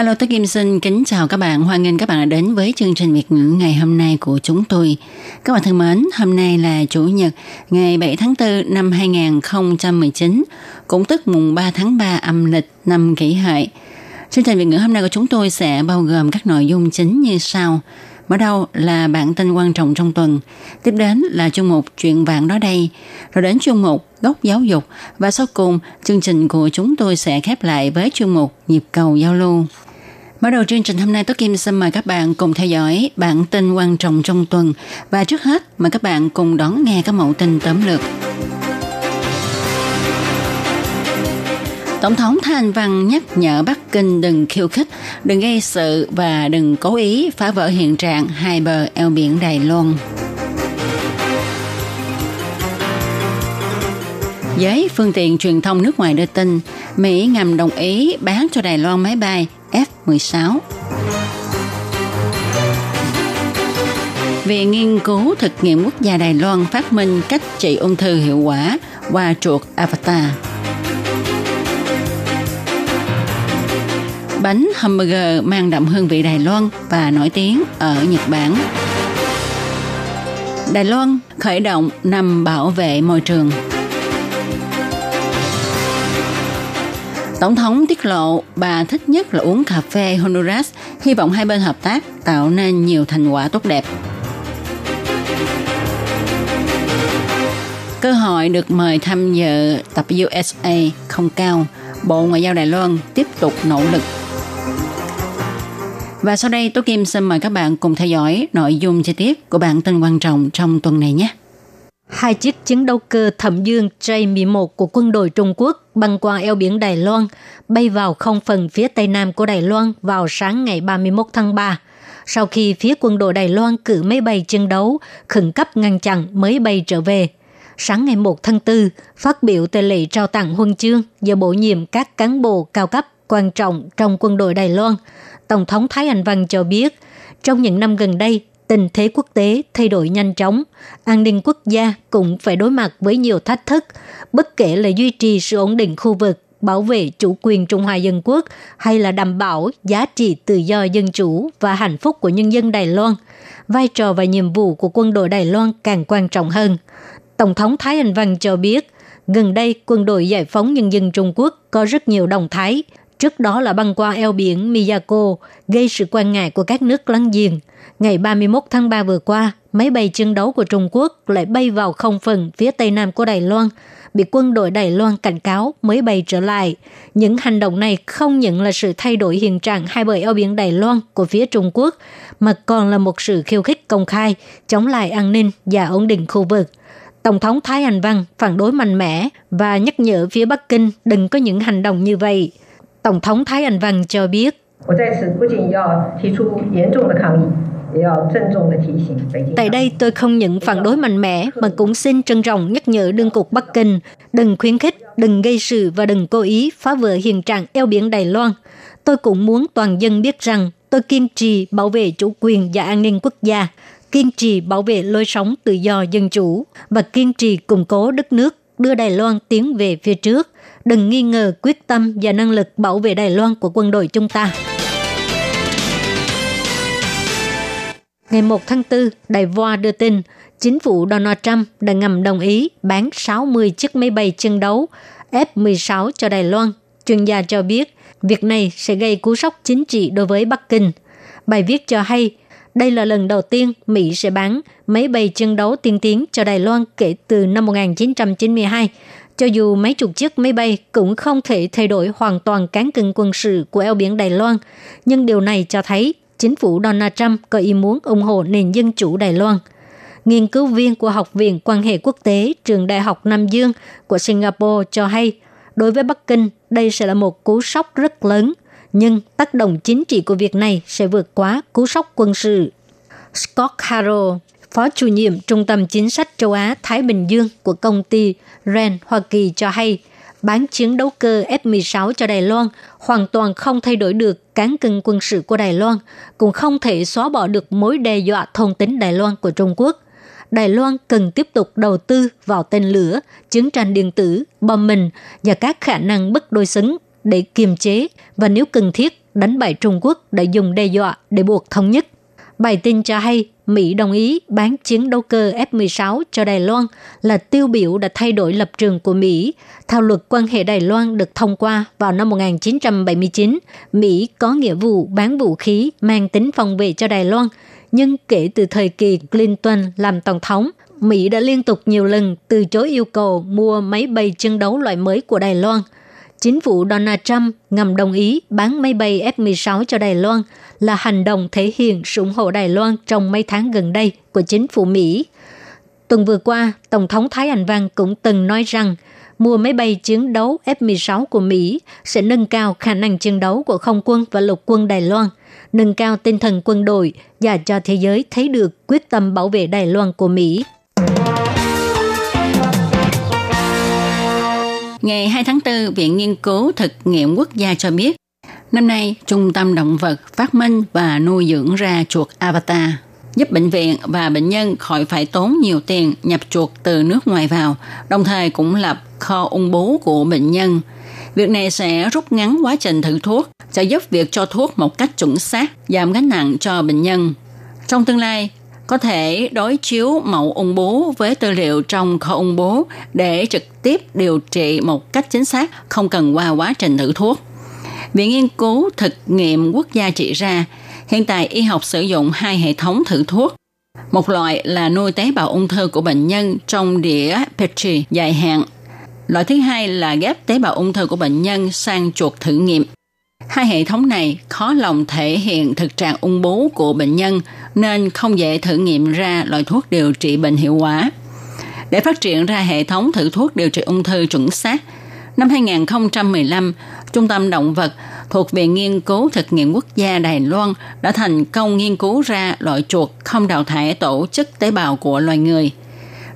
Hello, tôi Kim xin kính chào các bạn. Hoan nghênh các bạn đã đến với chương trình Việt ngữ ngày hôm nay của chúng tôi. Các bạn thân mến, hôm nay là Chủ nhật, ngày 7 tháng 4 năm 2019, cũng tức mùng 3 tháng 3 âm lịch năm kỷ hợi. Chương trình Việt ngữ hôm nay của chúng tôi sẽ bao gồm các nội dung chính như sau. Mở đầu là bản tin quan trọng trong tuần, tiếp đến là chương mục chuyện vạn đó đây, rồi đến chương mục góc giáo dục và sau cùng chương trình của chúng tôi sẽ khép lại với chương mục nhịp cầu giao lưu. Mở đầu chương trình hôm nay, Tố Kim xin mời các bạn cùng theo dõi bản tin quan trọng trong tuần. Và trước hết, mời các bạn cùng đón nghe các mẫu tin tóm lược. Tổng thống Thái Anh Văn nhắc nhở Bắc Kinh đừng khiêu khích, đừng gây sự và đừng cố ý phá vỡ hiện trạng hai bờ eo biển Đài Loan. Giới phương tiện truyền thông nước ngoài đưa tin, Mỹ ngầm đồng ý bán cho Đài Loan máy bay F-16. Viện nghiên cứu thực nghiệm quốc gia Đài Loan phát minh cách trị ung thư hiệu quả qua chuột Avatar. Bánh hamburger mang đậm hương vị Đài Loan và nổi tiếng ở Nhật Bản. Đài Loan khởi động nằm bảo vệ môi trường. Tổng thống tiết lộ bà thích nhất là uống cà phê Honduras, hy vọng hai bên hợp tác tạo nên nhiều thành quả tốt đẹp. Cơ hội được mời tham dự tập USA không cao, Bộ Ngoại giao Đài Loan tiếp tục nỗ lực. Và sau đây, Tố Kim xin mời các bạn cùng theo dõi nội dung chi tiết của bản tin quan trọng trong tuần này nhé. Hai chiếc chiến đấu cơ thẩm dương J-11 của quân đội Trung Quốc băng qua eo biển Đài Loan, bay vào không phần phía tây nam của Đài Loan vào sáng ngày 31 tháng 3. Sau khi phía quân đội Đài Loan cử máy bay chiến đấu, khẩn cấp ngăn chặn mới bay trở về. Sáng ngày 1 tháng 4, phát biểu tại lễ trao tặng huân chương do bổ nhiệm các cán bộ cao cấp quan trọng trong quân đội Đài Loan, Tổng thống Thái Anh Văn cho biết, trong những năm gần đây, tình thế quốc tế thay đổi nhanh chóng, an ninh quốc gia cũng phải đối mặt với nhiều thách thức, bất kể là duy trì sự ổn định khu vực, bảo vệ chủ quyền Trung Hoa Dân Quốc hay là đảm bảo giá trị tự do dân chủ và hạnh phúc của nhân dân Đài Loan. Vai trò và nhiệm vụ của quân đội Đài Loan càng quan trọng hơn. Tổng thống Thái Anh Văn cho biết, gần đây quân đội giải phóng nhân dân Trung Quốc có rất nhiều động thái, trước đó là băng qua eo biển Miyako, gây sự quan ngại của các nước láng giềng. Ngày 31 tháng 3 vừa qua, máy bay chiến đấu của Trung Quốc lại bay vào không phần phía tây nam của Đài Loan, bị quân đội Đài Loan cảnh cáo mới bay trở lại. Những hành động này không những là sự thay đổi hiện trạng hai bờ eo biển Đài Loan của phía Trung Quốc, mà còn là một sự khiêu khích công khai, chống lại an ninh và ổn định khu vực. Tổng thống Thái Anh Văn phản đối mạnh mẽ và nhắc nhở phía Bắc Kinh đừng có những hành động như vậy. Tổng thống Thái Anh Văn cho biết, Tại đây tôi không những phản đối mạnh mẽ mà cũng xin trân trọng nhắc nhở đương cục Bắc Kinh đừng khuyến khích, đừng gây sự và đừng cố ý phá vỡ hiện trạng eo biển Đài Loan. Tôi cũng muốn toàn dân biết rằng tôi kiên trì bảo vệ chủ quyền và an ninh quốc gia, kiên trì bảo vệ lối sống tự do dân chủ và kiên trì củng cố đất nước đưa Đài Loan tiến về phía trước. Đừng nghi ngờ quyết tâm và năng lực bảo vệ Đài Loan của quân đội chúng ta. Ngày 1 tháng 4, Đài Voa đưa tin, chính phủ Donald Trump đã ngầm đồng ý bán 60 chiếc máy bay chiến đấu F-16 cho Đài Loan. Chuyên gia cho biết, việc này sẽ gây cú sốc chính trị đối với Bắc Kinh. Bài viết cho hay, đây là lần đầu tiên Mỹ sẽ bán máy bay chiến đấu tiên tiến cho Đài Loan kể từ năm 1992. Cho dù mấy chục chiếc máy bay cũng không thể thay đổi hoàn toàn cán cân quân sự của eo biển Đài Loan, nhưng điều này cho thấy chính phủ Donald Trump có ý muốn ủng hộ nền dân chủ Đài Loan. Nghiên cứu viên của Học viện Quan hệ Quốc tế Trường Đại học Nam Dương của Singapore cho hay, đối với Bắc Kinh, đây sẽ là một cú sốc rất lớn. nhưng tác động chính trị của việc này sẽ vượt quá cú sốc quân sự. Scott Harrow, Phó chủ nhiệm Trung tâm Chính sách châu Á-Thái Bình Dương của công ty RAND Hoa Kỳ cho hay, bán chiến đấu cơ F-16 cho Đài Loan hoàn toàn không thay đổi được cán cân quân sự của Đài Loan, cũng không thể xóa bỏ được mối đe dọa thông tính Đài Loan của Trung Quốc. Đài Loan cần tiếp tục đầu tư vào tên lửa, chiến tranh điện tử, bom mìn và các khả năng bất đối xứng để kiềm chế và nếu cần thiết đánh bại Trung Quốc để dùng đe dọa để buộc thống nhất. Bài tin cho hay Mỹ đồng ý bán chiến đấu cơ F-16 cho Đài Loan là tiêu biểu đã thay đổi lập trường của Mỹ. Theo luật quan hệ Đài Loan được thông qua vào năm 1979, Mỹ có nghĩa vụ bán vũ khí mang tính phòng vệ cho Đài Loan. Nhưng kể từ thời kỳ Clinton làm tổng thống, Mỹ đã liên tục nhiều lần từ chối yêu cầu mua máy bay chiến đấu loại mới của Đài Loan – chính phủ Donald Trump ngầm đồng ý bán máy bay F-16 cho Đài Loan là hành động thể hiện sự ủng hộ Đài Loan trong mấy tháng gần đây của chính phủ Mỹ. Tuần vừa qua, Tổng thống Thái Anh Văn cũng từng nói rằng mua máy bay chiến đấu F-16 của Mỹ sẽ nâng cao khả năng chiến đấu của không quân và lục quân Đài Loan, nâng cao tinh thần quân đội và cho thế giới thấy được quyết tâm bảo vệ Đài Loan của Mỹ. Ngày 2 tháng 4, Viện Nghiên cứu Thực nghiệm Quốc gia cho biết, năm nay Trung tâm Động vật phát minh và nuôi dưỡng ra chuột Avatar, giúp bệnh viện và bệnh nhân khỏi phải tốn nhiều tiền nhập chuột từ nước ngoài vào, đồng thời cũng lập kho ung bú của bệnh nhân. Việc này sẽ rút ngắn quá trình thử thuốc, sẽ giúp việc cho thuốc một cách chuẩn xác, giảm gánh nặng cho bệnh nhân. Trong tương lai, có thể đối chiếu mẫu ung bú với tư liệu trong kho ung bú để trực tiếp điều trị một cách chính xác, không cần qua quá trình thử thuốc. Viện nghiên cứu thực nghiệm quốc gia chỉ ra, hiện tại y học sử dụng hai hệ thống thử thuốc. Một loại là nuôi tế bào ung thư của bệnh nhân trong đĩa Petri dài hạn. Loại thứ hai là ghép tế bào ung thư của bệnh nhân sang chuột thử nghiệm. Hai hệ thống này khó lòng thể hiện thực trạng ung bú của bệnh nhân nên không dễ thử nghiệm ra loại thuốc điều trị bệnh hiệu quả. Để phát triển ra hệ thống thử thuốc điều trị ung thư chuẩn xác, năm 2015, Trung tâm Động vật thuộc Viện Nghiên cứu Thực nghiệm Quốc gia Đài Loan đã thành công nghiên cứu ra loại chuột không đào thải tổ chức tế bào của loài người.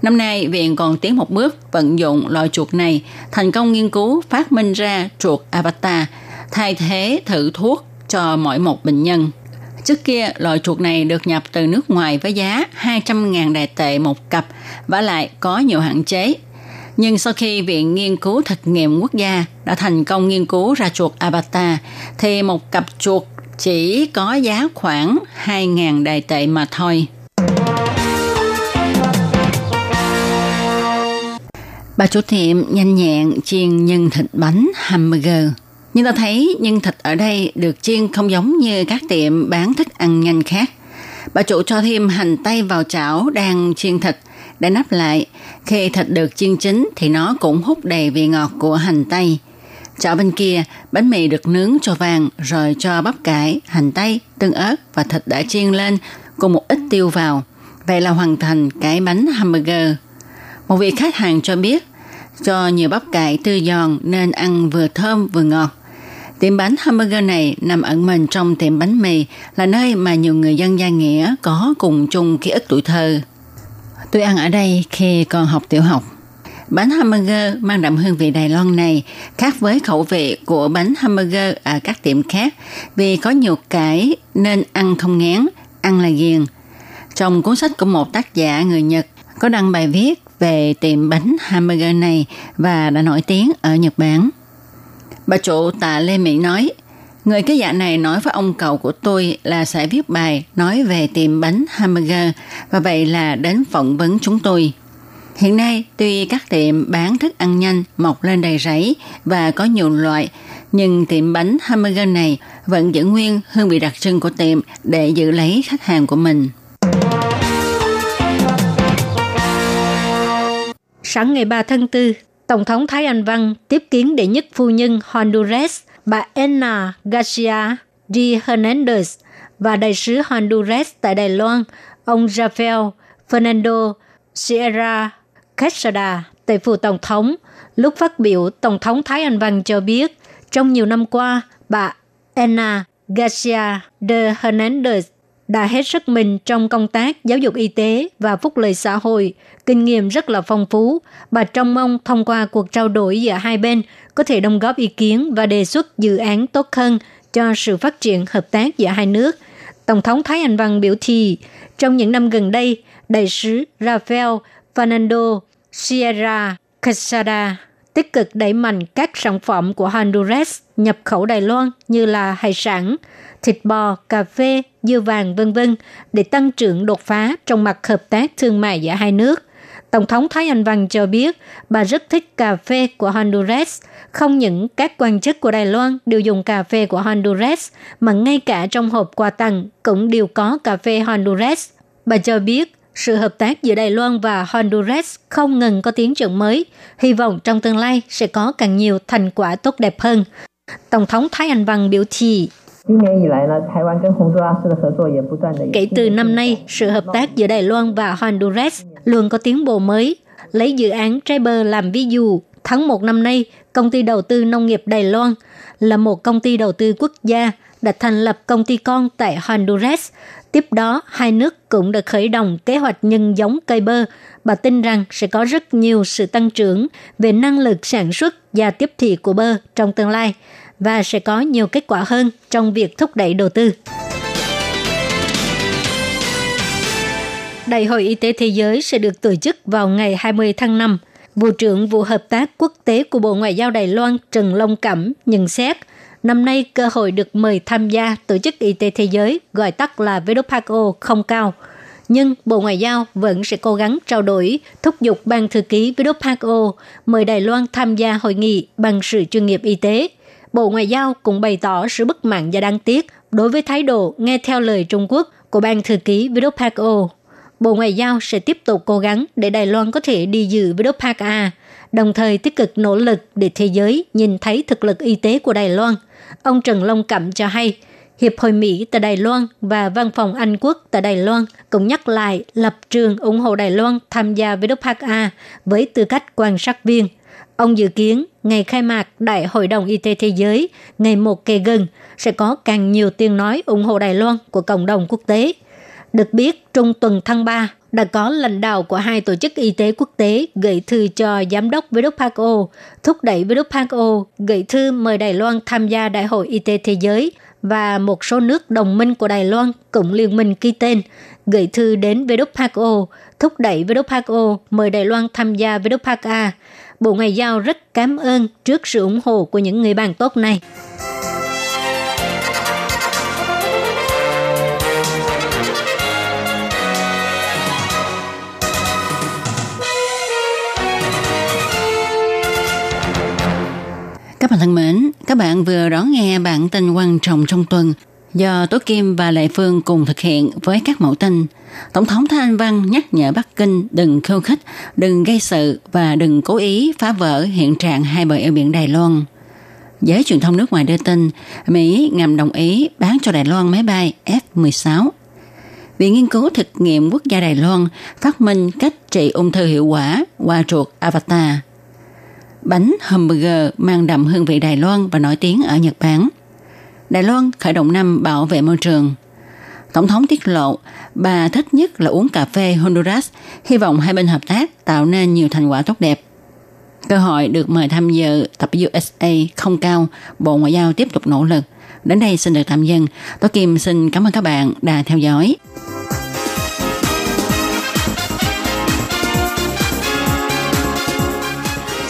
Năm nay, viện còn tiến một bước vận dụng loại chuột này thành công nghiên cứu phát minh ra chuột avatar – thay thế thử thuốc cho mỗi một bệnh nhân. Trước kia, loại chuột này được nhập từ nước ngoài với giá 200.000 đại tệ một cặp và lại có nhiều hạn chế. Nhưng sau khi Viện Nghiên cứu Thực nghiệm Quốc gia đã thành công nghiên cứu ra chuột Avatar, thì một cặp chuột chỉ có giá khoảng 2.000 đại tệ mà thôi. Bà chủ tiệm nhanh nhẹn chiên nhân thịt bánh hamburger – nhưng ta thấy nhân thịt ở đây được chiên không giống như các tiệm bán thức ăn nhanh khác. Bà chủ cho thêm hành tây vào chảo đang chiên thịt để nắp lại. Khi thịt được chiên chín thì nó cũng hút đầy vị ngọt của hành tây. Chợ bên kia, bánh mì được nướng cho vàng rồi cho bắp cải, hành tây, tương ớt và thịt đã chiên lên cùng một ít tiêu vào. Vậy là hoàn thành cái bánh hamburger. Một vị khách hàng cho biết, cho nhiều bắp cải tươi giòn nên ăn vừa thơm vừa ngọt. Tiệm bánh hamburger này nằm ẩn mình trong tiệm bánh mì là nơi mà nhiều người dân gia nghĩa có cùng chung ký ức tuổi thơ. Tôi ăn ở đây khi còn học tiểu học. Bánh hamburger mang đậm hương vị Đài Loan này khác với khẩu vị của bánh hamburger ở các tiệm khác vì có nhiều cái nên ăn không ngán, ăn là ghiền. Trong cuốn sách của một tác giả người Nhật có đăng bài viết về tiệm bánh hamburger này và đã nổi tiếng ở Nhật Bản. Bà chủ tạ Lê Mỹ nói, người cái giả này nói với ông cậu của tôi là sẽ viết bài nói về tiệm bánh hamburger và vậy là đến phỏng vấn chúng tôi. Hiện nay, tuy các tiệm bán thức ăn nhanh mọc lên đầy rẫy và có nhiều loại, nhưng tiệm bánh hamburger này vẫn giữ nguyên hương vị đặc trưng của tiệm để giữ lấy khách hàng của mình. Sáng ngày 3 tháng 4, Tổng thống Thái Anh Văn tiếp kiến đệ nhất phu nhân Honduras bà Enna Garcia de Hernandez và đại sứ Honduras tại Đài Loan, ông Rafael Fernando Sierra Quesada tại phủ Tổng thống. Lúc phát biểu, Tổng thống Thái Anh Văn cho biết, trong nhiều năm qua, bà Anna Garcia de Hernandez đã hết sức mình trong công tác giáo dục y tế và phúc lợi xã hội, kinh nghiệm rất là phong phú. Bà trông mong thông qua cuộc trao đổi giữa hai bên có thể đóng góp ý kiến và đề xuất dự án tốt hơn cho sự phát triển hợp tác giữa hai nước. Tổng thống Thái Anh Văn biểu thị, trong những năm gần đây, đại sứ Rafael Fernando Sierra Casada tích cực đẩy mạnh các sản phẩm của Honduras nhập khẩu Đài Loan như là hải sản, thịt bò, cà phê, dưa vàng vân vân để tăng trưởng đột phá trong mặt hợp tác thương mại giữa hai nước. Tổng thống Thái Anh Văn cho biết bà rất thích cà phê của Honduras. Không những các quan chức của Đài Loan đều dùng cà phê của Honduras, mà ngay cả trong hộp quà tặng cũng đều có cà phê Honduras. Bà cho biết sự hợp tác giữa Đài Loan và Honduras không ngừng có tiến triển mới. Hy vọng trong tương lai sẽ có càng nhiều thành quả tốt đẹp hơn. Tổng thống Thái Anh Văn biểu thị Kể từ năm nay, sự hợp tác giữa Đài Loan và Honduras luôn có tiến bộ mới. Lấy dự án trái làm ví dụ, tháng 1 năm nay, công ty đầu tư nông nghiệp Đài Loan là một công ty đầu tư quốc gia đã thành lập công ty con tại Honduras. Tiếp đó, hai nước cũng đã khởi động kế hoạch nhân giống cây bơ. Bà tin rằng sẽ có rất nhiều sự tăng trưởng về năng lực sản xuất và tiếp thị của bơ trong tương lai và sẽ có nhiều kết quả hơn trong việc thúc đẩy đầu tư. Đại hội Y tế Thế giới sẽ được tổ chức vào ngày 20 tháng 5. Vụ trưởng Vụ Hợp tác Quốc tế của Bộ Ngoại giao Đài Loan Trần Long Cẩm nhận xét, năm nay cơ hội được mời tham gia Tổ chức Y tế Thế giới, gọi tắt là WHO, không cao. Nhưng Bộ Ngoại giao vẫn sẽ cố gắng trao đổi, thúc giục Ban Thư ký WHO mời Đài Loan tham gia hội nghị bằng sự chuyên nghiệp y tế – Bộ Ngoại giao cũng bày tỏ sự bất mãn và đáng tiếc đối với thái độ nghe theo lời Trung Quốc của ban thư ký WHO. Bộ Ngoại giao sẽ tiếp tục cố gắng để Đài Loan có thể đi dự với OPA, đồng thời tích cực nỗ lực để thế giới nhìn thấy thực lực y tế của Đài Loan. Ông Trần Long Cẩm cho hay, Hiệp hội Mỹ tại Đài Loan và Văn phòng Anh Quốc tại Đài Loan cũng nhắc lại lập trường ủng hộ Đài Loan tham gia với OPA với tư cách quan sát viên – Ông dự kiến ngày khai mạc Đại hội đồng Y tế Thế giới ngày một kề gần sẽ có càng nhiều tiếng nói ủng hộ Đài Loan của cộng đồng quốc tế. Được biết, trong tuần tháng 3, đã có lãnh đạo của hai tổ chức y tế quốc tế gửi thư cho giám đốc WHO, thúc đẩy WHO gửi thư mời Đài Loan tham gia Đại hội Y tế Thế giới và một số nước đồng minh của Đài Loan cũng liên minh ký tên, gửi thư đến WHO, thúc đẩy WHO mời Đài Loan tham gia WHA. Bộ Ngoại giao rất cảm ơn trước sự ủng hộ của những người bạn tốt này. Các bạn vừa đón nghe bản tin quan trọng trong tuần do Tố Kim và Lệ Phương cùng thực hiện với các mẫu tin. Tổng thống Thái Anh Văn nhắc nhở Bắc Kinh đừng khiêu khích, đừng gây sự và đừng cố ý phá vỡ hiện trạng hai bờ eo biển Đài Loan. Giới truyền thông nước ngoài đưa tin, Mỹ ngầm đồng ý bán cho Đài Loan máy bay F-16. Viện Nghiên cứu thực nghiệm quốc gia Đài Loan phát minh cách trị ung thư hiệu quả qua chuột Avatar. Bánh hamburger mang đậm hương vị Đài Loan và nổi tiếng ở Nhật Bản – Đài Loan khởi động năm bảo vệ môi trường. Tổng thống tiết lộ bà thích nhất là uống cà phê Honduras, hy vọng hai bên hợp tác tạo nên nhiều thành quả tốt đẹp. Cơ hội được mời tham dự tập USA không cao, Bộ Ngoại giao tiếp tục nỗ lực. Đến đây xin được tạm dừng. Tôi Kim xin cảm ơn các bạn đã theo dõi.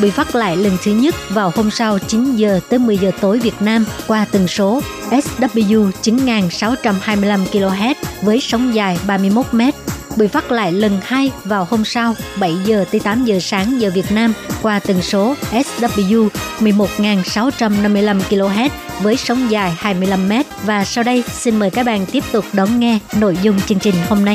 Bị phát lại lần thứ nhất vào hôm sau 9 giờ tới 10 giờ tối Việt Nam qua tần số SW 9625 kHz với sóng dài 31 m Bị phát lại lần hai vào hôm sau 7 giờ tới 8 giờ sáng giờ Việt Nam qua tần số SW 11.655 kHz với sóng dài 25 m. Và sau đây, xin mời các bạn tiếp tục đón nghe nội dung chương trình hôm nay.